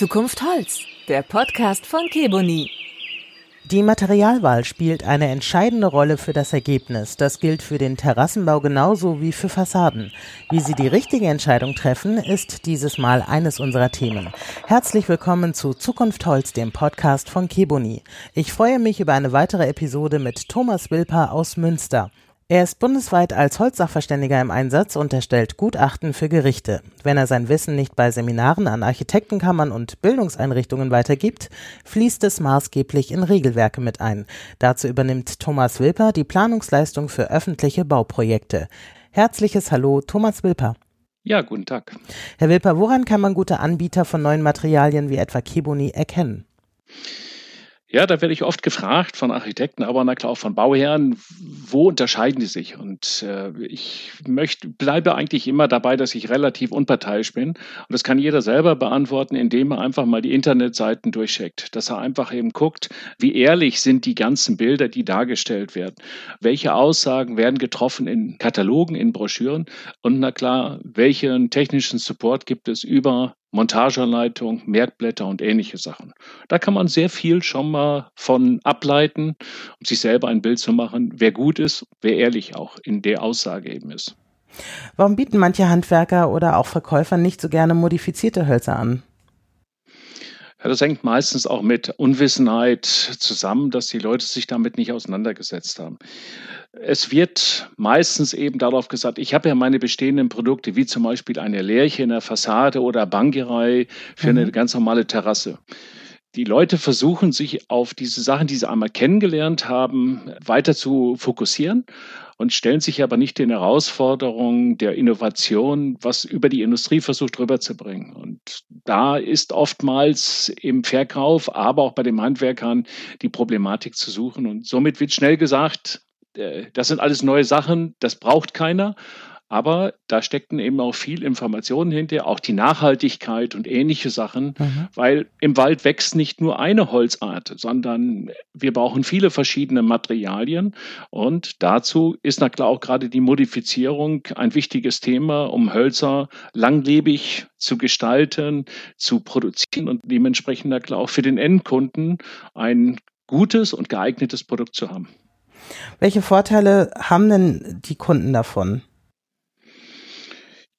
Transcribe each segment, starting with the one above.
Zukunft Holz, der Podcast von Keboni. Die Materialwahl spielt eine entscheidende Rolle für das Ergebnis. Das gilt für den Terrassenbau genauso wie für Fassaden. Wie Sie die richtige Entscheidung treffen, ist dieses Mal eines unserer Themen. Herzlich willkommen zu Zukunft Holz, dem Podcast von Keboni. Ich freue mich über eine weitere Episode mit Thomas Wilper aus Münster. Er ist bundesweit als Holzsachverständiger im Einsatz und erstellt Gutachten für Gerichte. Wenn er sein Wissen nicht bei Seminaren an Architektenkammern und Bildungseinrichtungen weitergibt, fließt es maßgeblich in Regelwerke mit ein. Dazu übernimmt Thomas Wilper die Planungsleistung für öffentliche Bauprojekte. Herzliches Hallo, Thomas Wilper. Ja, guten Tag. Herr Wilper, woran kann man gute Anbieter von neuen Materialien wie etwa Keboni erkennen? Ja, da werde ich oft gefragt von Architekten, aber na klar auch von Bauherren, wo unterscheiden die sich? Und äh, ich möchte, bleibe eigentlich immer dabei, dass ich relativ unparteiisch bin. Und das kann jeder selber beantworten, indem er einfach mal die Internetseiten durchcheckt. Dass er einfach eben guckt, wie ehrlich sind die ganzen Bilder, die dargestellt werden. Welche Aussagen werden getroffen in Katalogen, in Broschüren? Und na klar, welchen technischen Support gibt es über Montageanleitung, Merkblätter und ähnliche Sachen. Da kann man sehr viel schon mal von ableiten, um sich selber ein Bild zu machen, wer gut ist, wer ehrlich auch in der Aussage eben ist. Warum bieten manche Handwerker oder auch Verkäufer nicht so gerne modifizierte Hölzer an? Ja, das hängt meistens auch mit Unwissenheit zusammen, dass die Leute sich damit nicht auseinandergesetzt haben. Es wird meistens eben darauf gesagt, ich habe ja meine bestehenden Produkte, wie zum Beispiel eine Lerche in der Fassade oder Bangirei für mhm. eine ganz normale Terrasse. Die Leute versuchen sich auf diese Sachen, die sie einmal kennengelernt haben, weiter zu fokussieren und stellen sich aber nicht den Herausforderungen der Innovation, was über die Industrie versucht rüberzubringen. Und da ist oftmals im Verkauf, aber auch bei den Handwerkern die Problematik zu suchen. Und somit wird schnell gesagt, äh, das sind alles neue Sachen, das braucht keiner. Aber da steckten eben auch viel Informationen hinter, auch die Nachhaltigkeit und ähnliche Sachen, mhm. weil im Wald wächst nicht nur eine Holzart, sondern wir brauchen viele verschiedene Materialien. Und dazu ist na klar auch gerade die Modifizierung ein wichtiges Thema, um Hölzer langlebig zu gestalten, zu produzieren und dementsprechend na klar auch für den Endkunden ein gutes und geeignetes Produkt zu haben. Welche Vorteile haben denn die Kunden davon?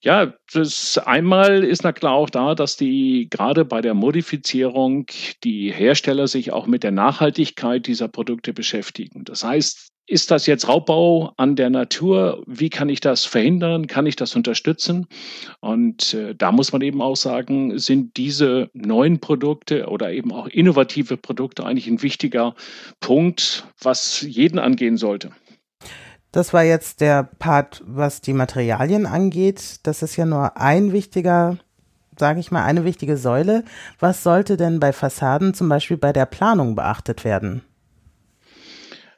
Ja, das einmal ist na klar auch da, dass die gerade bei der Modifizierung die Hersteller sich auch mit der Nachhaltigkeit dieser Produkte beschäftigen. Das heißt, ist das jetzt Raubbau an der Natur? Wie kann ich das verhindern? Kann ich das unterstützen? Und äh, da muss man eben auch sagen, sind diese neuen Produkte oder eben auch innovative Produkte eigentlich ein wichtiger Punkt, was jeden angehen sollte. Das war jetzt der Part, was die Materialien angeht. Das ist ja nur ein wichtiger, sage ich mal, eine wichtige Säule. Was sollte denn bei Fassaden zum Beispiel bei der Planung beachtet werden?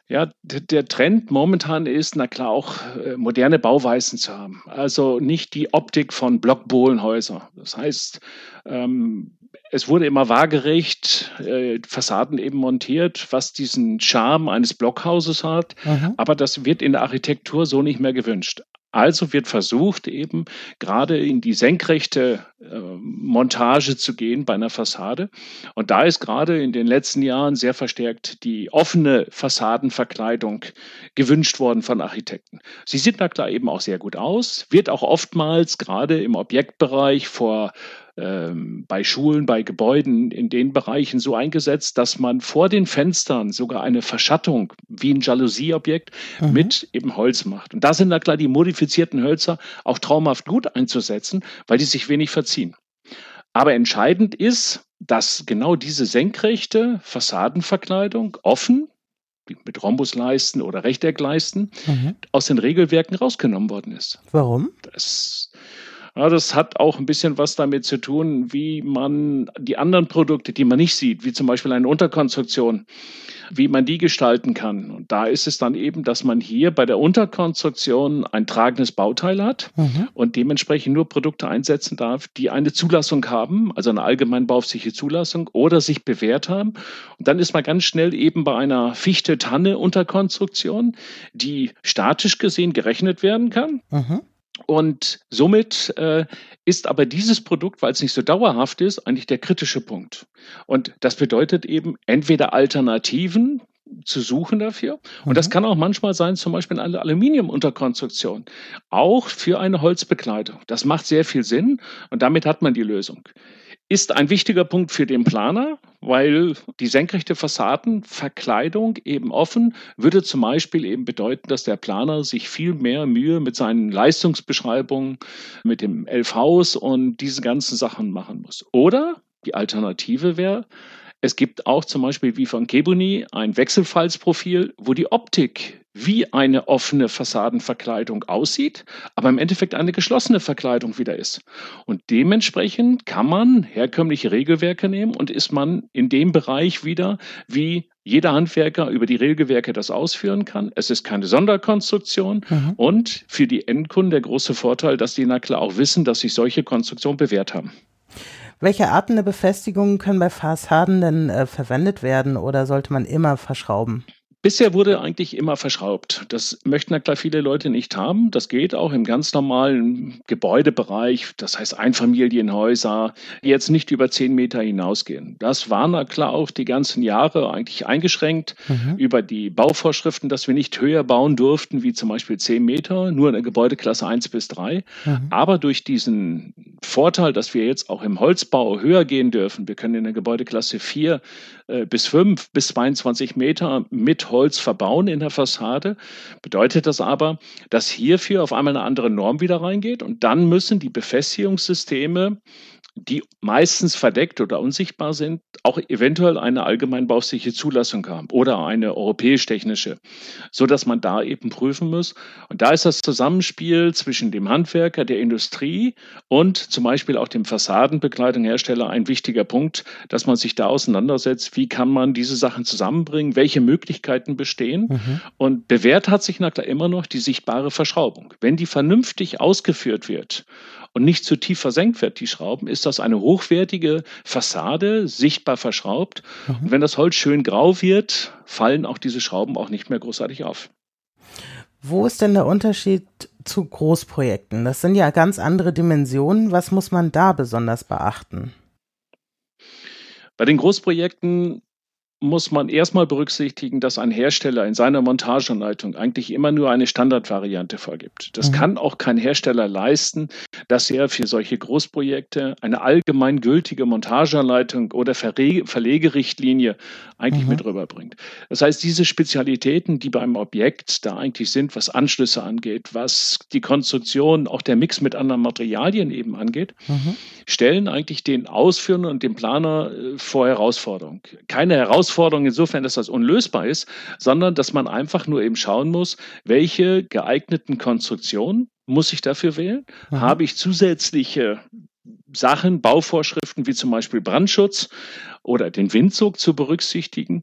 Ja, der Trend momentan ist, na klar, auch äh, moderne Bauweisen zu haben. Also nicht die Optik von Blockbohlenhäusern. Das heißt, ähm, es wurde immer waagerecht äh, Fassaden eben montiert, was diesen Charme eines Blockhauses hat. Mhm. Aber das wird in der Architektur so nicht mehr gewünscht. Also wird versucht, eben gerade in die senkrechte äh, Montage zu gehen bei einer Fassade. Und da ist gerade in den letzten Jahren sehr verstärkt die offene Fassadenverkleidung gewünscht worden von Architekten. Sie sieht da klar eben auch sehr gut aus, wird auch oftmals gerade im Objektbereich vor ähm, bei Schulen, bei Gebäuden in den Bereichen so eingesetzt, dass man vor den Fenstern sogar eine Verschattung wie ein Jalousieobjekt mhm. mit eben Holz macht. Und da sind da klar die modifizierten Hölzer auch traumhaft gut einzusetzen, weil die sich wenig verziehen. Aber entscheidend ist, dass genau diese senkrechte Fassadenverkleidung offen mit Rhombusleisten oder Rechteckleisten mhm. aus den Regelwerken rausgenommen worden ist. Warum? Das ja, das hat auch ein bisschen was damit zu tun, wie man die anderen Produkte, die man nicht sieht, wie zum Beispiel eine Unterkonstruktion, wie man die gestalten kann. Und da ist es dann eben, dass man hier bei der Unterkonstruktion ein tragendes Bauteil hat mhm. und dementsprechend nur Produkte einsetzen darf, die eine Zulassung haben, also eine allgemeinbaufsichtliche Zulassung oder sich bewährt haben. Und dann ist man ganz schnell eben bei einer Fichte-Tanne-Unterkonstruktion, die statisch gesehen gerechnet werden kann. Mhm Und somit äh, ist aber dieses Produkt, weil es nicht so dauerhaft ist, eigentlich der kritische Punkt. Und das bedeutet eben entweder Alternativen zu suchen dafür. Und mhm. das kann auch manchmal sein, zum Beispiel eine Aluminiumunterkonstruktion, auch für eine Holzbekleidung. Das macht sehr viel Sinn und damit hat man die Lösung ist ein wichtiger Punkt für den Planer, weil die senkrechte Fassadenverkleidung eben offen würde zum Beispiel eben bedeuten, dass der Planer sich viel mehr Mühe mit seinen Leistungsbeschreibungen, mit dem LVs und diese ganzen Sachen machen muss. Oder die Alternative wäre, es gibt auch zum Beispiel wie von Kebuni ein Wechselfallsprofil, wo die Optik wie eine offene Fassadenverkleidung aussieht, aber im Endeffekt eine geschlossene Verkleidung wieder ist. Und dementsprechend kann man herkömmliche Regelwerke nehmen und ist man in dem Bereich wieder, wie jeder Handwerker über die Regelwerke das ausführen kann. Es ist keine Sonderkonstruktion mhm. und für die Endkunden der große Vorteil, dass die na klar auch wissen, dass sich solche Konstruktionen bewährt haben. Welche Arten der Befestigung können bei Fassaden denn äh, verwendet werden oder sollte man immer verschrauben? Bisher wurde eigentlich immer verschraubt. Das möchten ja klar viele Leute nicht haben. Das geht auch im ganz normalen Gebäudebereich, das heißt Einfamilienhäuser, die jetzt nicht über zehn Meter hinausgehen. Das war na klar auch die ganzen Jahre eigentlich eingeschränkt mhm. über die Bauvorschriften, dass wir nicht höher bauen durften, wie zum Beispiel zehn Meter, nur in der Gebäudeklasse eins bis drei. Mhm. Aber durch diesen Vorteil, dass wir jetzt auch im Holzbau höher gehen dürfen, wir können in der Gebäudeklasse vier äh, bis fünf bis 22 Meter mit Holz verbauen in der Fassade, bedeutet das aber, dass hierfür auf einmal eine andere Norm wieder reingeht und dann müssen die Befestigungssysteme die meistens verdeckt oder unsichtbar sind, auch eventuell eine allgemeinbauliche Zulassung haben oder eine europäisch-technische, so dass man da eben prüfen muss. Und da ist das Zusammenspiel zwischen dem Handwerker, der Industrie und zum Beispiel auch dem Fassadenbekleidungshersteller ein wichtiger Punkt, dass man sich da auseinandersetzt, wie kann man diese Sachen zusammenbringen, welche Möglichkeiten bestehen. Mhm. Und bewährt hat sich na klar immer noch die sichtbare Verschraubung. Wenn die vernünftig ausgeführt wird und nicht zu tief versenkt wird, die Schrauben, ist das eine hochwertige Fassade, sichtbar verschraubt. Mhm. Und wenn das Holz schön grau wird, fallen auch diese Schrauben auch nicht mehr großartig auf. Wo ist denn der Unterschied zu Großprojekten? Das sind ja ganz andere Dimensionen. Was muss man da besonders beachten? Bei den Großprojekten muss man erstmal berücksichtigen, dass ein Hersteller in seiner Montageanleitung eigentlich immer nur eine Standardvariante vorgibt. Das mhm. kann auch kein Hersteller leisten, dass er für solche Großprojekte eine allgemein gültige Montageanleitung oder Verlegerichtlinie eigentlich mhm. mit rüberbringt. Das heißt, diese Spezialitäten, die beim Objekt da eigentlich sind, was Anschlüsse angeht, was die Konstruktion, auch der Mix mit anderen Materialien eben angeht, mhm. stellen eigentlich den Ausführenden und dem Planer äh, vor Herausforderung. Keine Herausforderung Herausforderung insofern, dass das unlösbar ist, sondern dass man einfach nur eben schauen muss, welche geeigneten Konstruktionen muss ich dafür wählen? Mhm. Habe ich zusätzliche Sachen, Bauvorschriften wie zum Beispiel Brandschutz oder den Windzug zu berücksichtigen.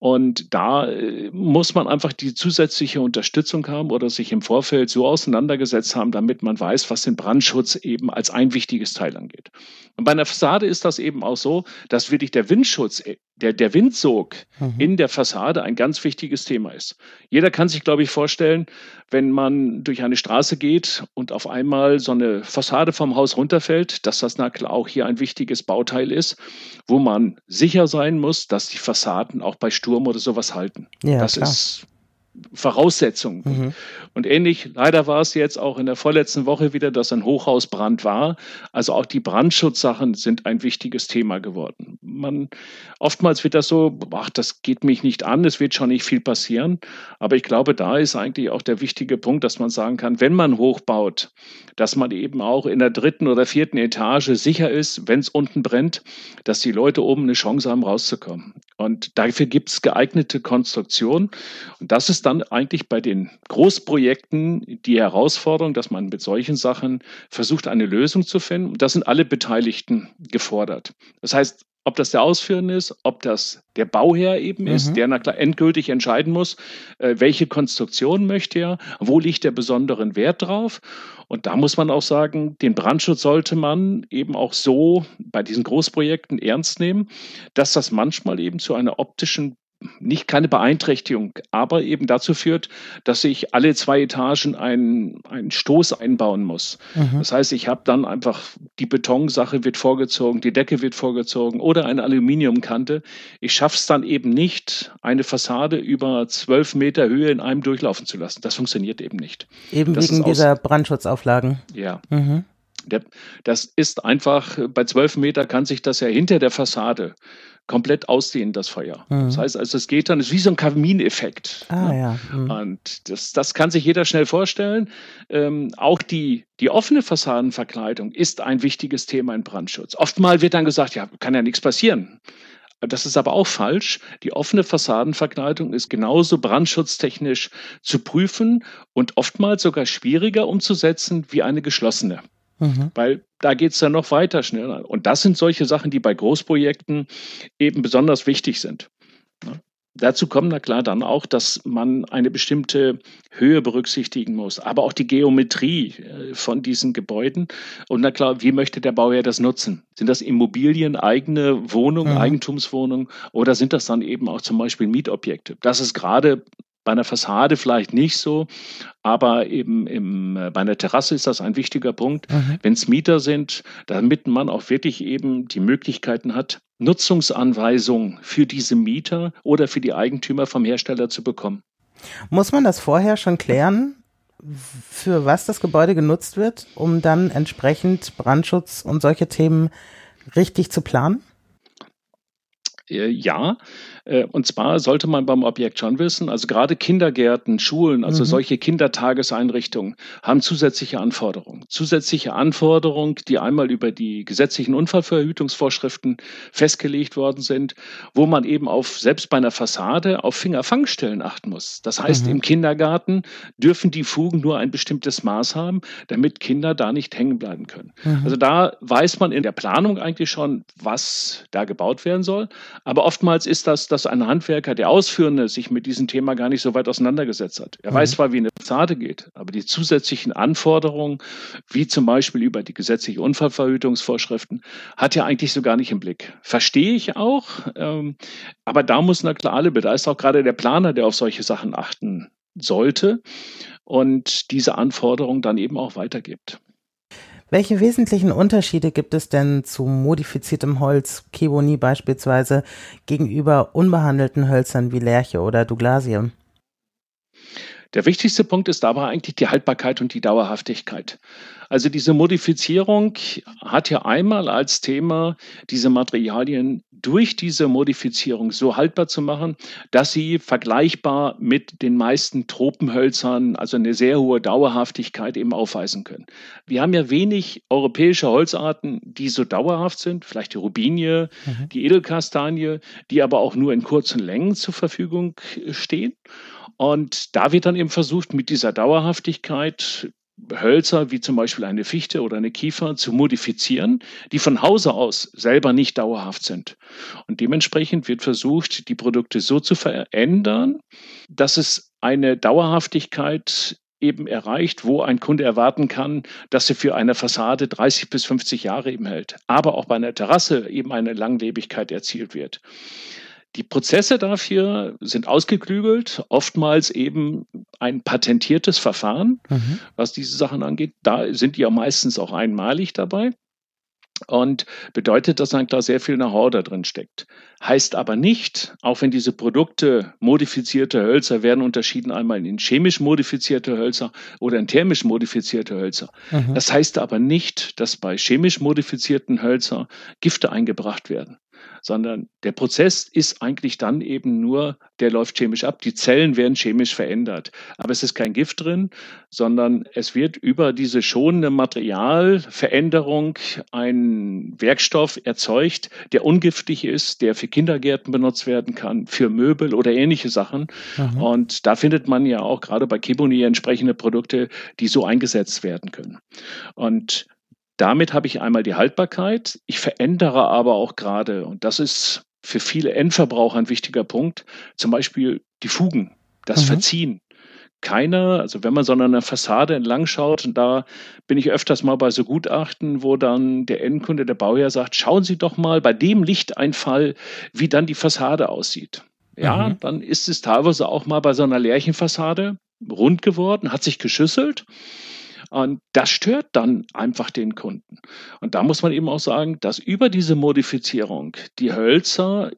Und da äh, muss man einfach die zusätzliche Unterstützung haben oder sich im Vorfeld so auseinandergesetzt haben, damit man weiß, was den Brandschutz eben als ein wichtiges Teil angeht. Und bei einer Fassade ist das eben auch so, dass wirklich der Windschutz, äh, der, der Windsog mhm. in der Fassade ein ganz wichtiges Thema ist. Jeder kann sich, glaube ich, vorstellen, wenn man durch eine Straße geht und auf einmal so eine Fassade vom Haus runterfällt, dass das na klar auch hier ein wichtiges Bauteil ist, wo man sicher sein muss, dass die Fassaden auch bei Sturm oder sowas halten. Ja, das klar. ist Voraussetzung. Mhm. Und ähnlich, leider war es jetzt auch in der vorletzten Woche wieder, dass ein Hochhausbrand war. Also auch die Brandschutzsachen sind ein wichtiges Thema geworden. Man, oftmals wird das so, ach, das geht mich nicht an, es wird schon nicht viel passieren. Aber ich glaube, da ist eigentlich auch der wichtige Punkt, dass man sagen kann, wenn man hochbaut, dass man eben auch in der dritten oder vierten Etage sicher ist, wenn es unten brennt, dass die Leute oben eine Chance haben, rauszukommen. Und dafür gibt es geeignete Konstruktionen. Und das ist dann eigentlich bei den Großprojekten Projekten die Herausforderung, dass man mit solchen Sachen versucht, eine Lösung zu finden. Und das sind alle Beteiligten gefordert. Das heißt, ob das der Ausführende ist, ob das der Bauherr eben ist, mhm. der na klar endgültig entscheiden muss, äh, welche Konstruktion möchte er, wo liegt der besonderen Wert drauf. Und da muss man auch sagen, den Brandschutz sollte man eben auch so bei diesen Großprojekten ernst nehmen, dass das manchmal eben zu einer optischen nicht keine Beeinträchtigung, aber eben dazu führt, dass ich alle zwei Etagen einen, einen Stoß einbauen muss. Mhm. Das heißt, ich habe dann einfach die Betonsache wird vorgezogen, die Decke wird vorgezogen oder eine Aluminiumkante. Ich schaffe es dann eben nicht, eine Fassade über zwölf Meter Höhe in einem durchlaufen zu lassen. Das funktioniert eben nicht. Eben das wegen dieser Brandschutzauflagen. Ja. Mhm. Das ist einfach, bei zwölf Meter kann sich das ja hinter der Fassade komplett ausdehnen, das Feuer. Mhm. Das heißt also, es geht dann, es ist wie so ein Kamineffekt. Ah, ne? ja. Mhm. Und das, das kann sich jeder schnell vorstellen. Ähm, auch die, die offene Fassadenverkleidung ist ein wichtiges Thema in Brandschutz. Oftmal wird dann gesagt, ja, kann ja nichts passieren. Das ist aber auch falsch. Die offene Fassadenverkleidung ist genauso brandschutztechnisch zu prüfen und oftmals sogar schwieriger umzusetzen wie eine geschlossene. Mhm. Weil da geht es dann noch weiter schneller. Und das sind solche Sachen, die bei Großprojekten eben besonders wichtig sind. Ja. Dazu kommt na klar dann auch, dass man eine bestimmte Höhe berücksichtigen muss, aber auch die Geometrie äh, von diesen Gebäuden. Und na klar, wie möchte der Bauherr das nutzen? Sind das Immobilien, eigene Wohnungen, mhm. Eigentumswohnungen oder sind das dann eben auch zum Beispiel Mietobjekte? Das ist gerade bei einer Fassade vielleicht nicht so, aber eben im, äh, bei einer Terrasse ist das ein wichtiger Punkt. Mhm. Wenn es Mieter sind, damit man auch wirklich eben die Möglichkeiten hat, Nutzungsanweisungen für diese Mieter oder für die Eigentümer vom Hersteller zu bekommen. Muss man das vorher schon klären, für was das Gebäude genutzt wird, um dann entsprechend Brandschutz und solche Themen richtig zu planen? Äh, ja, äh, und zwar sollte man beim Objekt schon wissen, also gerade Kindergärten, Schulen, also mhm. solche Kindertageseinrichtungen haben zusätzliche Anforderungen. Zusätzliche Anforderungen, die einmal über die gesetzlichen Unfallverhütungsvorschriften festgelegt worden sind, wo man eben auf, selbst bei einer Fassade, auf Fingerfangstellen achten muss. Das heißt, mhm. im Kindergarten dürfen die Fugen nur ein bestimmtes Maß haben, damit Kinder da nicht hängen bleiben können. Mhm. Also da weiß man in der Planung eigentlich schon, was da gebaut werden soll. Aber oftmals ist das, dass ein Handwerker, der Ausführende, sich mit diesem Thema gar nicht so weit auseinandergesetzt hat. Er mhm. weiß zwar, wie eine Fassade geht, aber die zusätzlichen Anforderungen, wie zum Beispiel über die gesetzliche Unfallverhütungsvorschriften, hat er eigentlich so gar nicht im Blick. Verstehe ich auch, ähm, aber da muss na klar alle, da ist auch gerade der Planer, der auf solche Sachen achten sollte und diese Anforderungen dann eben auch weitergibt. Welche wesentlichen Unterschiede gibt es denn zu modifiziertem Holz, Keboni beispielsweise, gegenüber unbehandelten Hölzern wie Lärche oder Douglasie? Der wichtigste Punkt ist aber eigentlich die Haltbarkeit und die Dauerhaftigkeit. Also diese Modifizierung hat ja einmal als Thema, diese Materialien durch diese Modifizierung so haltbar zu machen, dass sie vergleichbar mit den meisten Tropenhölzern, also eine sehr hohe Dauerhaftigkeit eben aufweisen können. Wir haben ja wenig europäische Holzarten, die so dauerhaft sind, vielleicht die Rubinie, mhm. die Edelkastanie, die aber auch nur in kurzen Längen zur Verfügung stehen. Und da wird dann eben versucht, mit dieser Dauerhaftigkeit Hölzer wie zum Beispiel eine Fichte oder eine Kiefer zu modifizieren, die von Hause aus selber nicht dauerhaft sind. Und dementsprechend wird versucht, die Produkte so zu verändern, dass es eine Dauerhaftigkeit eben erreicht, wo ein Kunde erwarten kann, dass sie für eine Fassade 30 bis 50 Jahre eben hält, aber auch bei einer Terrasse eben eine Langlebigkeit erzielt wird. Die Prozesse dafür sind ausgeklügelt, oftmals eben ein patentiertes Verfahren, mhm. was diese Sachen angeht. Da sind die ja meistens auch einmalig dabei. Und bedeutet, dass dann klar sehr viel Know-how da drin steckt. Heißt aber nicht, auch wenn diese Produkte modifizierte Hölzer werden unterschieden einmal in chemisch modifizierte Hölzer oder in thermisch modifizierte Hölzer. Mhm. Das heißt aber nicht, dass bei chemisch modifizierten Hölzer Gifte eingebracht werden sondern der Prozess ist eigentlich dann eben nur, der läuft chemisch ab. Die Zellen werden chemisch verändert. Aber es ist kein Gift drin, sondern es wird über diese schonende Materialveränderung ein Werkstoff erzeugt, der ungiftig ist, der für Kindergärten benutzt werden kann, für Möbel oder ähnliche Sachen. Mhm. Und da findet man ja auch gerade bei Kibuni entsprechende Produkte, die so eingesetzt werden können. Und damit habe ich einmal die Haltbarkeit. Ich verändere aber auch gerade, und das ist für viele Endverbraucher ein wichtiger Punkt, zum Beispiel die Fugen, das mhm. Verziehen. Keiner, also wenn man so an einer Fassade entlang schaut, und da bin ich öfters mal bei so Gutachten, wo dann der Endkunde, der Bauherr sagt, schauen Sie doch mal bei dem Lichteinfall, wie dann die Fassade aussieht. ja, mhm. dann ist es teilweise auch mal bei so einer Lärchenfassade rund geworden, hat sich geschüsselt. Und das stört dann einfach den Kunden. Und da muss man eben auch sagen, dass über diese Modifizierung die Hölzer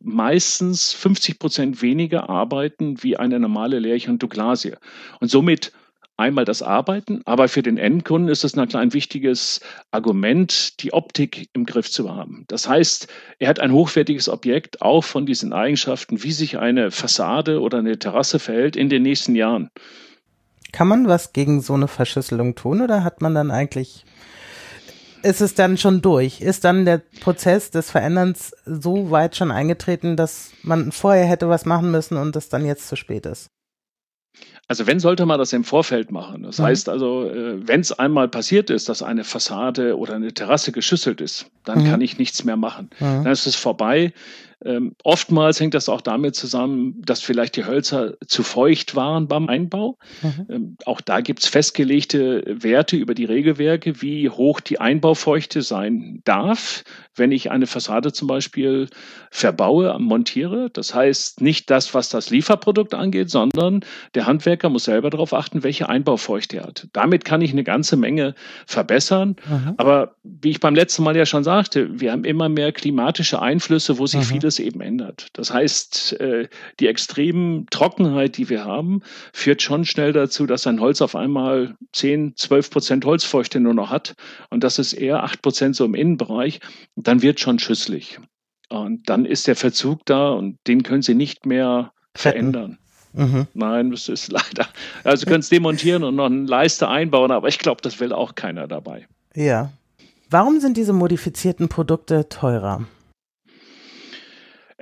meistens 50 Prozent weniger arbeiten wie eine normale Lärchen und Douglasie. Und somit einmal das Arbeiten, aber für den Endkunden ist es ein wichtiges Argument, die Optik im Griff zu haben. Das heißt, er hat ein hochwertiges Objekt, auch von diesen Eigenschaften, wie sich eine Fassade oder eine Terrasse verhält in den nächsten Jahren. Kann man was gegen so eine Verschlüsselung tun oder hat man dann eigentlich ist es dann schon durch? Ist dann der Prozess des Veränderns so weit schon eingetreten, dass man vorher hätte was machen müssen und es dann jetzt zu spät ist? Also wenn, sollte man das im Vorfeld machen. Das mhm. heißt also, äh, wenn es einmal passiert ist, dass eine Fassade oder eine Terrasse geschüsselt ist, dann mhm. kann ich nichts mehr machen. Mhm. Dann ist es vorbei. Ähm, oftmals hängt das auch damit zusammen, dass vielleicht die Hölzer zu feucht waren beim Einbau. Mhm. Ähm, auch da gibt es festgelegte Werte über die Regelwerke, wie hoch die Einbaufeuchte sein darf, wenn ich eine Fassade zum Beispiel verbaue, montiere. Das heißt nicht das, was das Lieferprodukt angeht, sondern der Handwerker muss selber darauf achten, welche Einbaufeuchte er hat. Damit kann ich eine ganze Menge verbessern. Mhm. Aber wie ich beim letzten Mal ja schon sagte, wir haben immer mehr klimatische Einflüsse, wo sich mhm. vieles eben ändert. Das heißt, äh, die extremen Trockenheit, die wir haben, führt schon schnell dazu, dass ein Holz auf einmal 10, 12 Prozent Holzfeuchte nur noch hat. Und das ist eher 8 Prozent so im Innenbereich. Dann wird schon schüsselig. Und dann ist der Verzug da und den können Sie nicht mehr verändern. Mhm. Nein, das ist leider. Also können es demontieren und noch eine Leiste einbauen, aber ich glaube, das will auch keiner dabei. Ja. Warum sind diese modifizierten Produkte teurer?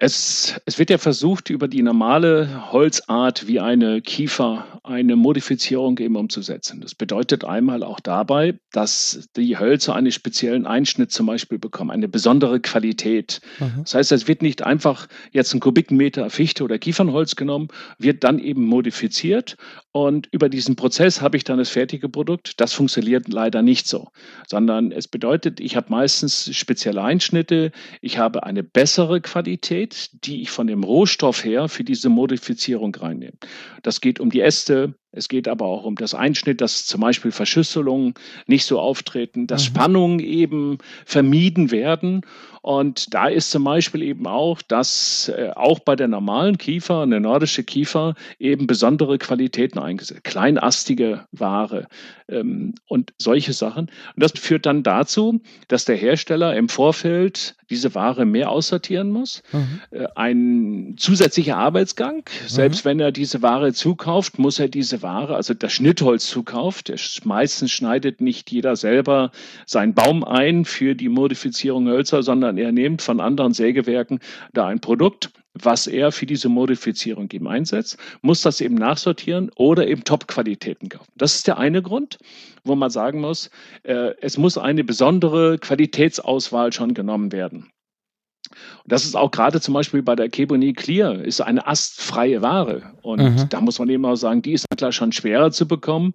Es, es wird ja versucht, über die normale Holzart wie eine Kiefer eine Modifizierung eben umzusetzen. Das bedeutet einmal auch dabei, dass die Hölzer einen speziellen Einschnitt zum Beispiel bekommen, eine besondere Qualität. Mhm. Das heißt, es wird nicht einfach jetzt ein Kubikmeter Fichte oder Kiefernholz genommen, wird dann eben modifiziert und über diesen Prozess habe ich dann das fertige Produkt. Das funktioniert leider nicht so, sondern es bedeutet, ich habe meistens spezielle Einschnitte, ich habe eine bessere Qualität, die ich von dem Rohstoff her für diese Modifizierung reinnehme. Das geht um die Äste, es geht aber auch um das Einschnitt, dass zum Beispiel Verschüsselungen nicht so auftreten, dass mhm. Spannungen eben vermieden werden. Und da ist zum Beispiel eben auch, dass äh, auch bei der normalen Kiefer, eine nordische Kiefer, eben besondere Qualitäten eingesetzt, kleinastige Ware ähm, und solche Sachen. Und das führt dann dazu, dass der Hersteller im Vorfeld diese Ware mehr aussortieren muss. Mhm. Äh, ein zusätzlicher Arbeitsgang, selbst mhm. wenn er diese Ware zukauft, muss er diese Ware, also das Schnittholz zukauft. Meistens schneidet nicht jeder selber seinen Baum ein für die Modifizierung Hölzer, sondern er nimmt von anderen Sägewerken da ein Produkt was er für diese Modifizierung eben einsetzt, muss das eben nachsortieren oder eben Top-Qualitäten kaufen. Das ist der eine Grund, wo man sagen muss, äh, es muss eine besondere Qualitätsauswahl schon genommen werden. Und das ist auch gerade zum Beispiel bei der Keboni Clear, ist eine astfreie Ware. Und mhm. da muss man eben auch sagen, die ist klar schon schwerer zu bekommen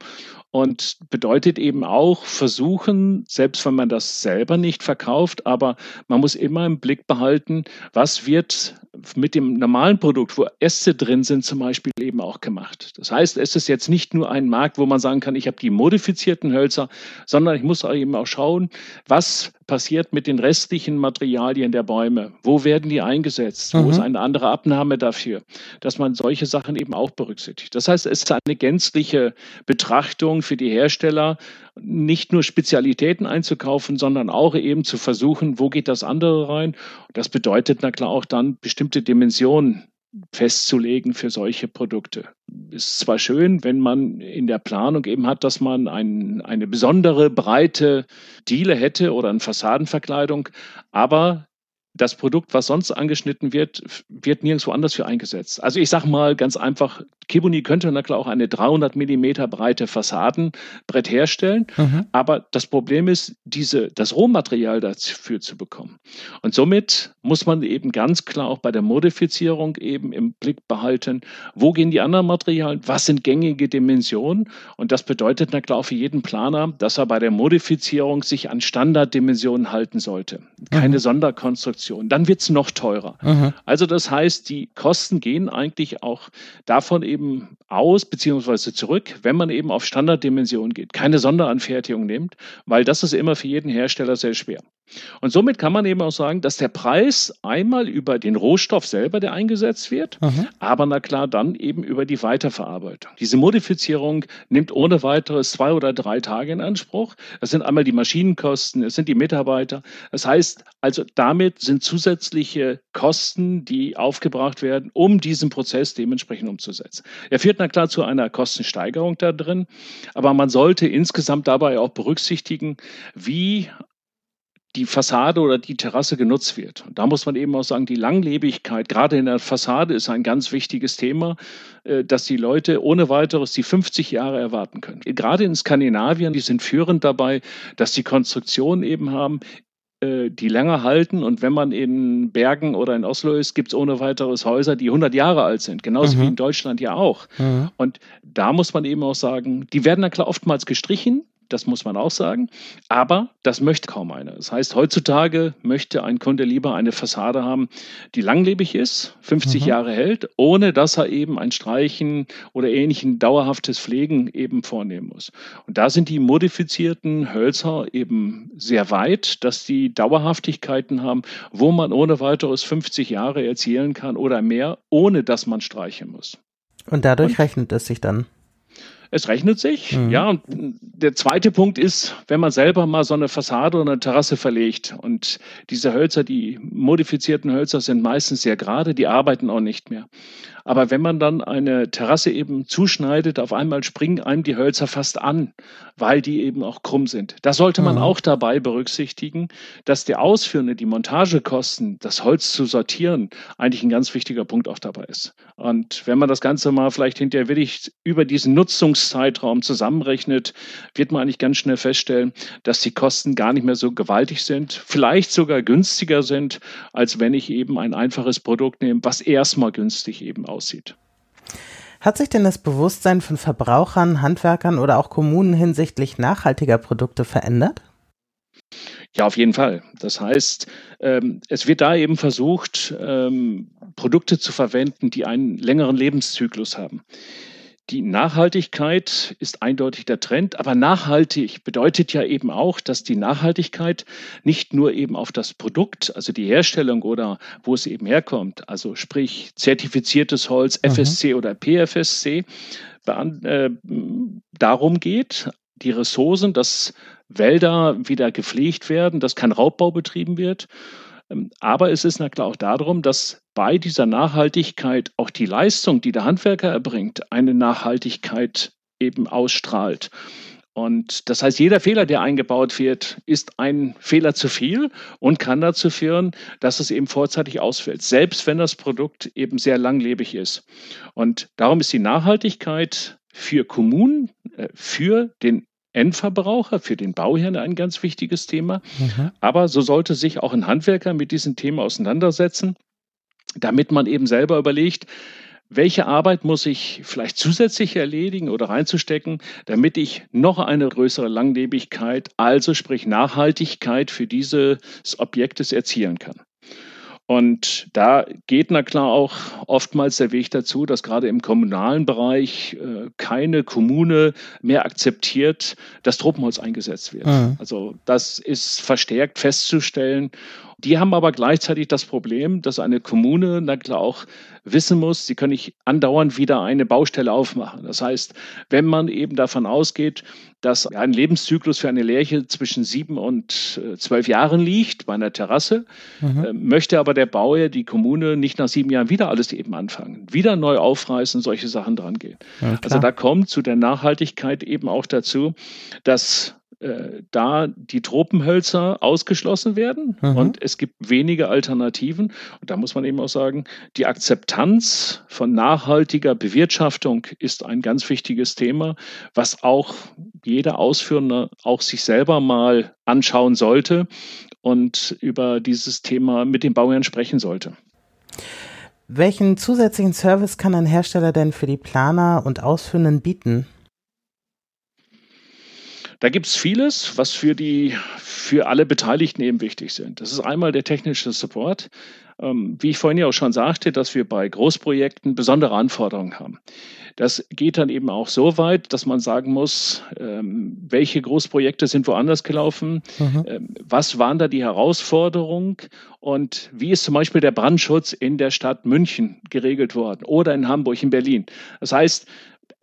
und bedeutet eben auch versuchen, selbst wenn man das selber nicht verkauft, aber man muss immer im Blick behalten, was wird mit dem normalen Produkt, wo Äste drin sind, zum Beispiel eben auch gemacht. Das heißt, es ist jetzt nicht nur ein Markt, wo man sagen kann, ich habe die modifizierten Hölzer, sondern ich muss eben auch schauen, was passiert mit den restlichen Materialien der Bäume? Wo werden die eingesetzt? Mhm. Wo ist mhm. eine andere Abnahme dafür? Dass man solche Sachen eben auch berücksichtigt. Das heißt, es ist eine gänzliche Betrachtung für die Hersteller, nicht nur Spezialitäten einzukaufen, sondern auch eben zu versuchen, wo geht das andere rein. Das bedeutet na klar auch dann bestimmte Dimensionen festzulegen für solche Produkte. Ist zwar schön, wenn man in der Planung eben hat, dass man ein, eine besondere breite Diele hätte oder eine Fassadenverkleidung, aber das Produkt, was sonst angeschnitten wird, wird nirgendwo anders für eingesetzt. Also ich sage mal ganz einfach, Kibuni könnte na klar auch eine 300 Millimeter breite Fassadenbrett herstellen, mhm. aber das Problem ist, diese, das Rohmaterial dafür zu bekommen. Und somit muss man eben ganz klar auch bei der Modifizierung eben im Blick behalten, wo gehen die anderen Materialien, was sind gängige Dimensionen und das bedeutet na klar auch für jeden Planer, dass er bei der Modifizierung sich an Standarddimensionen halten sollte. Keine mhm. Sonderkonstruktion Konstruktion. Dann wird es noch teurer. Mhm. Also das heißt, die Kosten gehen eigentlich auch davon eben aus, beziehungsweise zurück, wenn man eben auf Standarddimensionen geht, keine Sonderanfertigung nimmt, weil das ist immer für jeden Hersteller sehr schwer. Und somit kann man eben auch sagen, dass der Preis einmal über den Rohstoff selber, der eingesetzt wird, mhm. aber na klar dann eben über die Weiterverarbeitung. Diese Modifizierung nimmt ohne weiteres zwei oder drei Tage in Anspruch. Das sind einmal die Maschinenkosten, es sind die Mitarbeiter. Das heißt also, damit sind zusätzliche Kosten, die aufgebracht werden, um diesen Prozess dementsprechend umzusetzen. Er führt na klar zu einer Kostensteigerung da drin, aber man sollte insgesamt dabei auch berücksichtigen, wie die Fassade oder die Terrasse genutzt wird. Und da muss man eben auch sagen, die Langlebigkeit, gerade in der Fassade, ist ein ganz wichtiges Thema, äh, dass die Leute ohne weiteres die 50 Jahre erwarten können. Gerade in Skandinavien, die sind führend dabei, dass die Konstruktionen eben haben, die länger halten. Und wenn man in Bergen oder in Oslo ist, gibt es ohne weiteres Häuser, die 100 Jahre alt sind. Genauso mhm. wie in Deutschland ja auch. Mhm. Und da muss man eben auch sagen, die werden dann klar oftmals gestrichen, das muss man auch sagen. Aber das möchte kaum einer. Das heißt, heutzutage möchte ein Kunde lieber eine Fassade haben, die langlebig ist, 50 mhm. Jahre hält, ohne dass er eben ein Streichen oder ähnlichen dauerhaftes Pflegen eben vornehmen muss. Und da sind die modifizierten Hölzer eben sehr weit, dass die Dauerhaftigkeiten haben, wo man ohne weiteres 50 Jahre erzielen kann oder mehr, ohne dass man streichen muss. Und dadurch Und, rechnet es sich dann. Es rechnet sich, mhm. ja. Und der zweite Punkt ist, wenn man selber mal so eine Fassade oder eine Terrasse verlegt und diese Hölzer, die modifizierten Hölzer sind meistens sehr gerade, die arbeiten auch nicht mehr. Aber wenn man dann eine Terrasse eben zuschneidet, auf einmal springen einem die Hölzer fast an, weil die eben auch krumm sind. Da sollte man mhm. auch dabei berücksichtigen, dass der Ausführende, die Montagekosten, das Holz zu sortieren, eigentlich ein ganz wichtiger Punkt auch dabei ist. Und wenn man das Ganze mal vielleicht hinterher wirklich über diesen Nutzungszeitraum zusammenrechnet, wird man eigentlich ganz schnell feststellen, dass die Kosten gar nicht mehr so gewaltig sind, vielleicht sogar günstiger sind, als wenn ich eben ein einfaches Produkt nehme, was erstmal günstig eben aussieht. Hat sich denn das Bewusstsein von Verbrauchern, Handwerkern oder auch Kommunen hinsichtlich nachhaltiger Produkte verändert? Ja, auf jeden Fall. Das heißt, ähm, es wird da eben versucht, ähm, Produkte zu verwenden, die einen längeren Lebenszyklus haben. Die Nachhaltigkeit ist eindeutig der Trend, aber nachhaltig bedeutet ja eben auch, dass die Nachhaltigkeit nicht nur eben auf das Produkt, also die Herstellung oder wo es eben herkommt, also sprich zertifiziertes Holz, FSC mhm. oder PFSC, äh, darum geht, die Ressourcen, dass Wälder wieder gepflegt werden, dass kein Raubbau betrieben wird aber es ist na klar auch darum, dass bei dieser Nachhaltigkeit auch die Leistung, die der Handwerker erbringt, eine Nachhaltigkeit eben ausstrahlt. Und das heißt, jeder Fehler, der eingebaut wird, ist ein Fehler zu viel und kann dazu führen, dass es eben vorzeitig ausfällt, selbst wenn das Produkt eben sehr langlebig ist. Und darum ist die Nachhaltigkeit für Kommunen, äh, für den Endverbraucher, für den Bauherrn ein ganz wichtiges Thema. Mhm. Aber so sollte sich auch ein Handwerker mit diesem Thema auseinandersetzen, damit man eben selber überlegt, welche Arbeit muss ich vielleicht zusätzlich erledigen oder reinzustecken, damit ich noch eine größere Langlebigkeit, also sprich Nachhaltigkeit für dieses Objektes erzielen kann. Und da geht na klar auch oftmals der Weg dazu, dass gerade im kommunalen Bereich äh, keine Kommune mehr akzeptiert, dass Tropenholz eingesetzt wird. Mhm. Also das ist verstärkt festzustellen. Die haben aber gleichzeitig das Problem, dass eine Kommune na klar auch wissen muss, sie können nicht andauernd wieder eine Baustelle aufmachen. Das heißt, wenn man eben davon ausgeht, dass ein Lebenszyklus für eine Lärche zwischen sieben und äh, zwölf Jahren liegt bei einer Terrasse, mhm. Äh, möchte aber der Bauer, die Kommune nicht nach sieben Jahren wieder alles eben anfangen, wieder neu aufreißen, solche Sachen dran gehen. Ja, also da kommt zu der Nachhaltigkeit eben auch dazu, dass äh, da die Tropenhölzer ausgeschlossen werden mhm. und es gibt wenige Alternativen. Und da muss man eben auch sagen, die Akzeptanz von nachhaltiger Bewirtschaftung ist ein ganz wichtiges Thema, was auch jeder Ausführende auch sich selber mal anschauen sollte und über dieses Thema mit den Bauern sprechen sollte. Welchen zusätzlichen Service kann ein Hersteller denn für die Planer und Ausführenden bieten? Da gibt es vieles, was für die für alle Beteiligten eben wichtig sind. Das ist einmal der technische Support. Ähm, wie ich vorhin ja auch schon sagte, dass wir bei Großprojekten besondere Anforderungen haben. Das geht dann eben auch so weit, dass man sagen muss, ähm, welche Großprojekte sind woanders gelaufen, mhm. ähm, was waren da die Herausforderungen und wie ist zum Beispiel der Brandschutz in der Stadt München geregelt worden oder in Hamburg, in Berlin. Das heißt,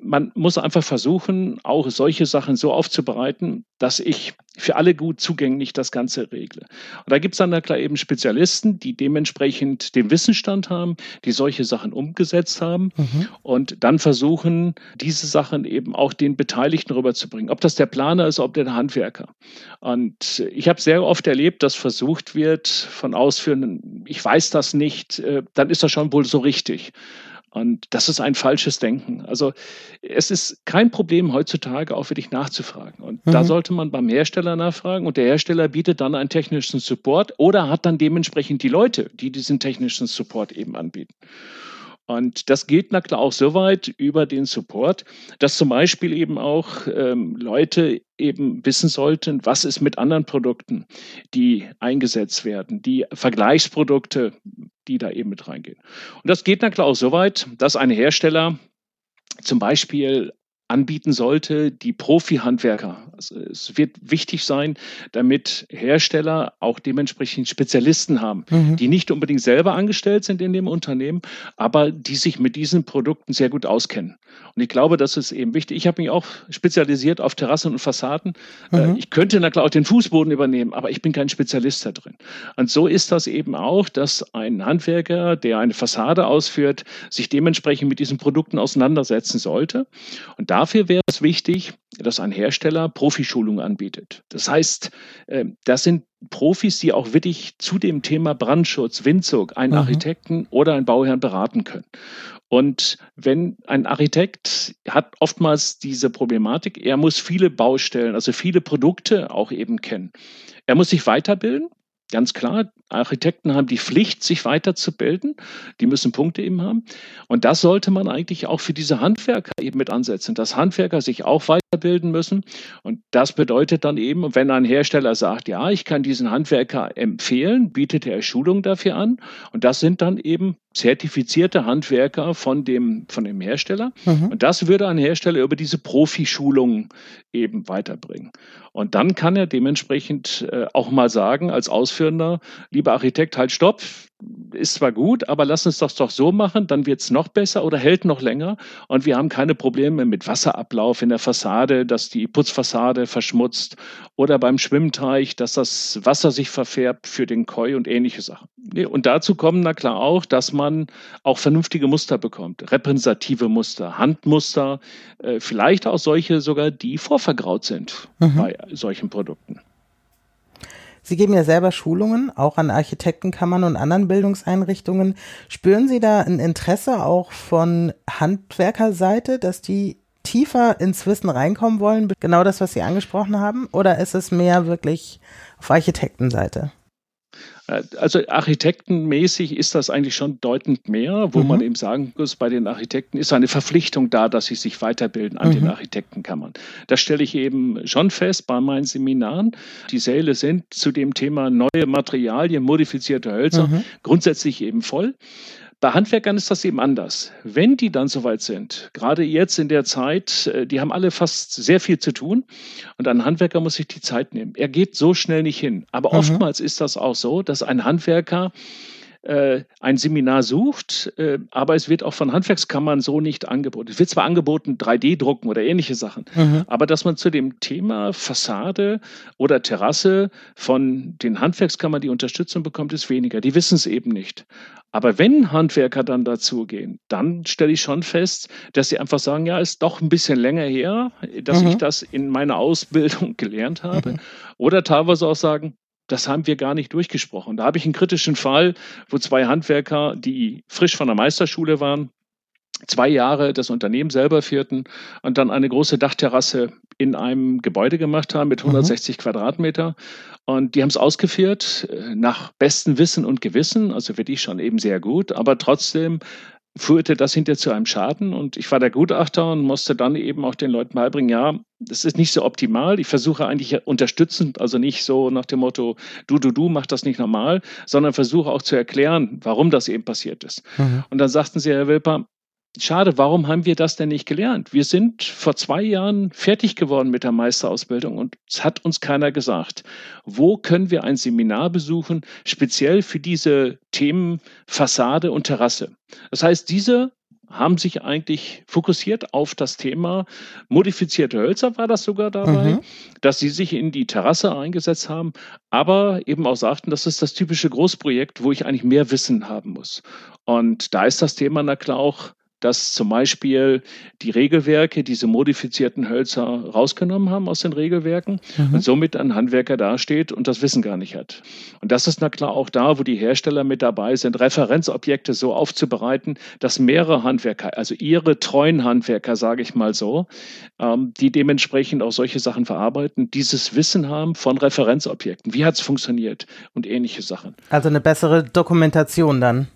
man muss einfach versuchen, auch solche Sachen so aufzubereiten, dass ich für alle gut zugänglich das Ganze regle. Und da gibt es dann da klar eben Spezialisten, die dementsprechend den Wissensstand haben, die solche Sachen umgesetzt haben mhm. und dann versuchen, diese Sachen eben auch den Beteiligten rüberzubringen. Ob das der Planer ist, ob der Handwerker. Und ich habe sehr oft erlebt, dass versucht wird von Ausführenden, ich weiß das nicht, äh, dann ist das schon wohl so richtig. Und das ist ein falsches Denken. Also es ist kein Problem heutzutage auch wirklich nachzufragen. Und mhm. da sollte man beim Hersteller nachfragen und der Hersteller bietet dann einen technischen Support oder hat dann dementsprechend die Leute, die diesen technischen Support eben anbieten. Und das gilt na klar auch so weit über den Support, dass zum Beispiel eben auch ähm, Leute eben wissen sollten, was ist mit anderen Produkten, die eingesetzt werden, die Vergleichsprodukte, die da eben mit reingehen. Und das geht na klar auch so weit, dass ein Hersteller zum Beispiel anbieten sollte, die Profi-Handwerker. Also es wird wichtig sein, damit Hersteller auch dementsprechend Spezialisten haben, mhm. die nicht unbedingt selber angestellt sind in dem Unternehmen, aber die sich mit diesen Produkten sehr gut auskennen. Und ich glaube, das ist eben wichtig. Ich habe mich auch spezialisiert auf Terrassen und Fassaden. Äh, mhm. Ich könnte na klar auch den Fußboden übernehmen, aber ich bin kein Spezialist da drin. Und so ist das eben auch, dass ein Handwerker, der eine Fassade ausführt, sich dementsprechend mit diesen Produkten auseinandersetzen sollte. Und da Dafür wäre es wichtig, dass ein Hersteller Profischulung anbietet. Das heißt, ähm, das sind Profis, die auch wirklich zu dem Thema Brandschutz, Windzug, einen mhm. Architekten oder einen Bauherrn beraten können. Und wenn ein Architekt hat oftmals diese Problematik, er muss viele Baustellen, also viele Produkte auch eben kennen. Er muss sich weiterbilden, Ganz klar, Architekten haben die Pflicht, sich weiterzubilden. Die müssen Punkte eben haben. Und das sollte man eigentlich auch für diese Handwerker eben mit ansetzen, dass Handwerker sich auch weiterbilden müssen. Und das bedeutet dann eben, wenn ein Hersteller sagt, ja, ich kann diesen Handwerker empfehlen, bietet er Schulung dafür an. Und das sind dann eben zertifizierte Handwerker von dem, von dem Hersteller. Mhm. Und das würde ein Hersteller über diese Profischulung eben weiterbringen. Und dann kann er dementsprechend äh, auch mal sagen, als Ausführender, lieber Architekt, halt stopp, ist zwar gut, aber lass uns das doch so machen, dann wird es noch besser oder hält noch länger und wir haben keine Probleme mit Wasserablauf in der Fassade, dass die Putzfassade verschmutzt oder beim Schwimmteich, dass das Wasser sich verfärbt für den Koi und ähnliche Sachen. Und dazu kommen na klar auch, dass man auch vernünftige Muster bekommt, repräsentative Muster, Handmuster, äh, vielleicht auch solche sogar, die vorvergraut sind mhm. bei solchen Produkten. Sie geben ja selber Schulungen, auch an Architektenkammern und anderen Bildungseinrichtungen. Spüren Sie da ein Interesse auch von Handwerkerseite, dass die tiefer ins Wissen reinkommen wollen? Genau das, was Sie angesprochen haben? Oder ist es mehr wirklich auf Architektenseite? Also architektenmäßig ist das eigentlich schon deutend mehr, wo mhm. man eben sagen muss, bei den Architekten ist eine Verpflichtung da, dass sie sich weiterbilden an mhm. den Architektenkammern. Das stelle ich eben schon fest bei meinen Seminaren. Die Säle sind zu dem Thema neue Materialien, modifizierte Hölzer mhm. grundsätzlich eben voll. Bei Handwerkern ist das eben anders. Wenn die dann soweit sind, gerade jetzt in der Zeit, äh, die haben alle fast sehr viel zu tun und ein Handwerker muss sich die Zeit nehmen. Er geht so schnell nicht hin. Aber mhm. oftmals ist das auch so, dass ein Handwerker äh, ein Seminar sucht, äh, aber es wird auch von Handwerkskammern so nicht angeboten. Es wird zwar angeboten, 3D-Drucken oder ähnliche Sachen, mhm. aber dass man zu dem Thema Fassade oder Terrasse von den Handwerkskammern die Unterstützung bekommt, ist weniger. Die wissen es eben nicht. Aber wenn Handwerker dann dazugehen, dann stelle ich schon fest, dass sie einfach sagen, ja, ist doch ein bisschen länger her, dass mhm. ich das in meiner Ausbildung gelernt habe. Mhm. Oder teilweise auch sagen, das haben wir gar nicht durchgesprochen. Da habe ich einen kritischen Fall, wo zwei Handwerker, die frisch von der Meisterschule waren, zwei Jahre das Unternehmen selber führten und dann eine große Dachterrasse in einem Gebäude gemacht haben mit 160 mhm. Quadratmeter. Und die haben es ausgeführt äh, nach bestem Wissen und Gewissen, also für die schon eben sehr gut, aber trotzdem führte das hinterher zu einem Schaden und ich war der Gutachter und musste dann eben auch den Leuten beibringen, ja, das ist nicht so optimal. Ich versuche eigentlich unterstützend, also nicht so nach dem Motto, du, du, du, mach das nicht normal, sondern versuche auch zu erklären, warum das eben passiert ist. Mhm. Und dann sagten sie, Herr Wilper, Schade, warum haben wir das denn nicht gelernt? Wir sind vor zwei Jahren fertig geworden mit der Meisterausbildung und es hat uns keiner gesagt. Wo können wir ein Seminar besuchen, speziell für diese Themen Fassade und Terrasse? Das heißt, diese haben sich eigentlich fokussiert auf das Thema modifizierte Hölzer, war das sogar dabei, mhm. dass sie sich in die Terrasse eingesetzt haben, aber eben auch sagten, das ist das typische Großprojekt, wo ich eigentlich mehr Wissen haben muss. Und da ist das Thema na klar auch dass zum Beispiel die Regelwerke diese modifizierten Hölzer rausgenommen haben aus den Regelwerken mhm. und somit ein Handwerker dasteht und das Wissen gar nicht hat. Und das ist na klar auch da, wo die Hersteller mit dabei sind, Referenzobjekte so aufzubereiten, dass mehrere Handwerker, also ihre treuen Handwerker, sage ich mal so, ähm, die dementsprechend auch solche Sachen verarbeiten, dieses Wissen haben von Referenzobjekten. Wie hat es funktioniert und ähnliche Sachen. Also eine bessere Dokumentation dann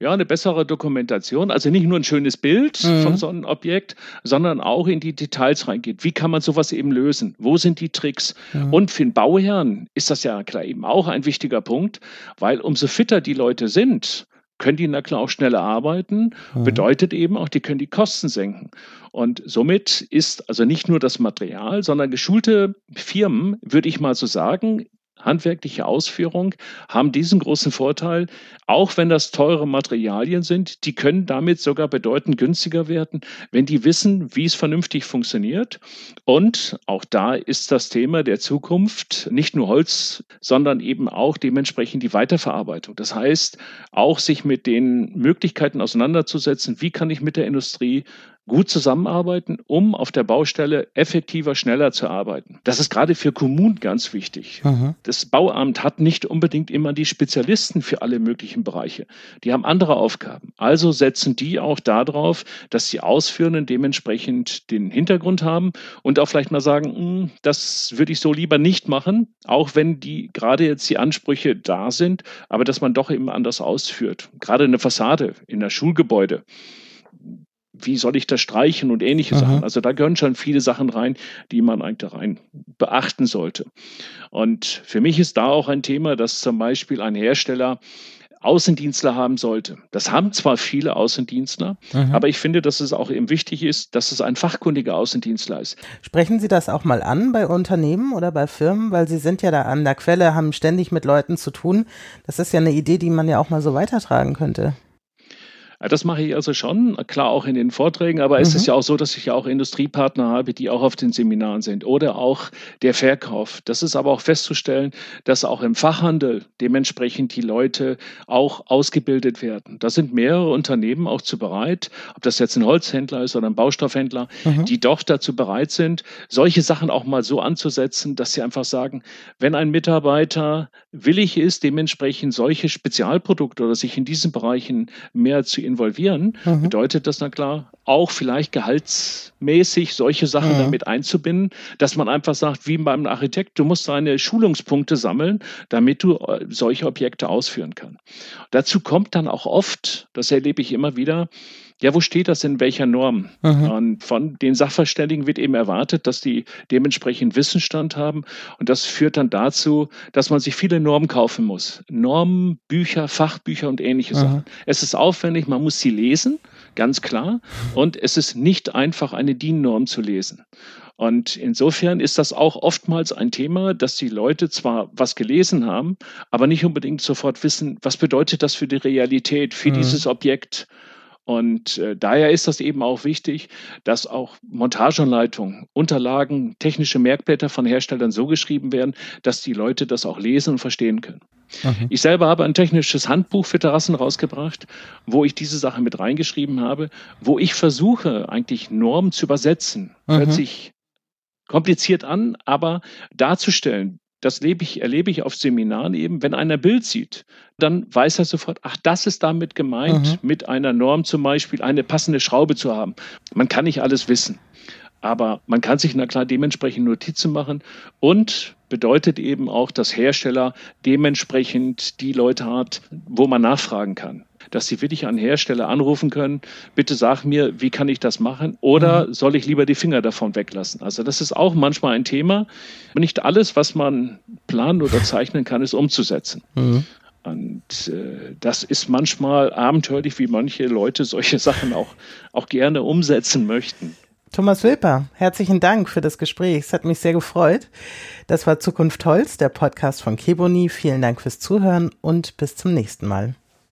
ja, eine bessere Dokumentation, also nicht nur ein schönes Bild mhm. von so einem Objekt, sondern auch in die Details reingeht. Wie kann man sowas eben lösen? Wo sind die Tricks? Mhm. Und für den Bauherrn ist das ja klar eben auch ein wichtiger Punkt, weil umso fitter die Leute sind, können die na klar auch schneller arbeiten, mhm. bedeutet eben auch, die können die Kosten senken. Und somit ist also nicht nur das Material, sondern geschulte Firmen, würde ich mal so sagen, handwerkliche Ausführung haben diesen großen Vorteil, auch wenn das teure Materialien sind, die können damit sogar bedeutend günstiger werden, wenn die wissen, wie es vernünftig funktioniert. Und auch da ist das Thema der Zukunft nicht nur Holz, sondern eben auch dementsprechend die Weiterverarbeitung. Das heißt, auch sich mit den Möglichkeiten auseinanderzusetzen, wie kann ich mit der Industrie gut zusammenarbeiten, um auf der Baustelle effektiver, schneller zu arbeiten. Das ist gerade für Kommunen ganz wichtig. Mhm. Das Bauamt hat nicht unbedingt immer die Spezialisten für alle möglichen Bereiche. Die haben andere Aufgaben. Also setzen die auch darauf, dass die Ausführenden dementsprechend den Hintergrund haben und auch vielleicht mal sagen, hm, das würde ich so lieber nicht machen, auch wenn die gerade jetzt die Ansprüche da sind, aber dass man doch eben anders ausführt. Gerade eine Fassade in der Schulgebäude wie soll ich das streichen und ähnliche Aha. Sachen. Also da gehören schon viele Sachen rein, die man eigentlich rein beachten sollte. Und für mich ist da auch ein Thema, dass zum Beispiel ein Hersteller Außendienstler haben sollte. Das haben zwar viele Außendienstler, mhm. aber ich finde, dass es auch eben wichtig ist, dass es ein fachkundiger Außendienstler ist. Sprechen Sie das auch mal an bei Unternehmen oder bei Firmen, weil Sie sind ja da an der Quelle, haben ständig mit Leuten zu tun. Das ist ja eine Idee, die man ja auch mal so weitertragen könnte. Das mache ich also schon, klar auch in den Vorträgen, aber mhm. es ist mhm. ja auch so, dass ich ja auch Industriepartner habe, die auch auf den Seminaren sind oder auch der Verkauf. Das ist aber auch festzustellen, dass auch im Fachhandel dementsprechend die Leute auch ausgebildet werden. Da sind mehrere Unternehmen auch zu bereit, ob das jetzt ein Holzhändler ist oder ein Baustoffhändler, mhm. die doch dazu bereit sind, solche Sachen auch mal so anzusetzen, dass sie einfach sagen, wenn ein Mitarbeiter willig ist, dementsprechend solche Spezialprodukte oder sich in diesen Bereichen mehr zu involvieren, mhm. bedeutet das na klar auch vielleicht gehaltsmäßig solche Sachen mhm. damit einzubinden, dass man einfach sagt, wie beim Architekt, du musst deine Schulungspunkte sammeln, damit du äh, solche Objekte ausführen kannst. Dazu kommt dann auch oft, das erlebe ich immer wieder, ja, wo steht das in welcher Norm? Mhm. Und von den Sachverständigen wird eben erwartet, dass die dementsprechend Wissensstand haben. Und das führt dann dazu, dass man sich viele Normen kaufen muss. Normen, Bücher, Fachbücher und ähnliche mhm. Sachen. Es ist aufwendig, man muss sie lesen, ganz klar. Und es ist nicht einfach, eine DIN-Norm zu lesen. Und insofern ist das auch oftmals ein Thema, dass die Leute zwar was gelesen haben, aber nicht unbedingt sofort wissen, was bedeutet das für die Realität, für mhm. dieses Objekt. Und äh, daher ist das eben auch wichtig, dass auch Montageanleitungen, Unterlagen, technische Merkblätter von Herstellern so geschrieben werden, dass die Leute das auch lesen und verstehen können. Mhm. Ich selber habe ein technisches Handbuch für Terrassen rausgebracht, wo ich diese Sache mit reingeschrieben habe, wo ich versuche, eigentlich Normen zu übersetzen. Mhm. Hört sich kompliziert an, aber darzustellen, das lebe ich, erlebe ich auf Seminaren eben, wenn einer Bild sieht, dann weiß er sofort, ach, das ist damit gemeint, mhm. mit einer Norm zum Beispiel eine passende Schraube zu haben. Man kann nicht alles wissen, aber man kann sich na klar dementsprechend Notizen machen und bedeutet eben auch, dass Hersteller dementsprechend die Leute hat, wo man nachfragen kann. Dass sie wirklich einen Hersteller anrufen können, bitte sag mir, wie kann ich das machen oder mhm. soll ich lieber die Finger davon weglassen? Also das ist auch manchmal ein Thema. Nicht alles, was man planen oder zeichnen kann, ist umzusetzen. Mhm. Und äh, das ist manchmal abenteuerlich, wie manche Leute solche Sachen auch, auch gerne umsetzen möchten. Thomas Wilper, herzlichen Dank für das Gespräch. Es hat mich sehr gefreut. Das war Zukunft Holz, der Podcast von Keboni. Vielen Dank fürs Zuhören und bis zum nächsten Mal.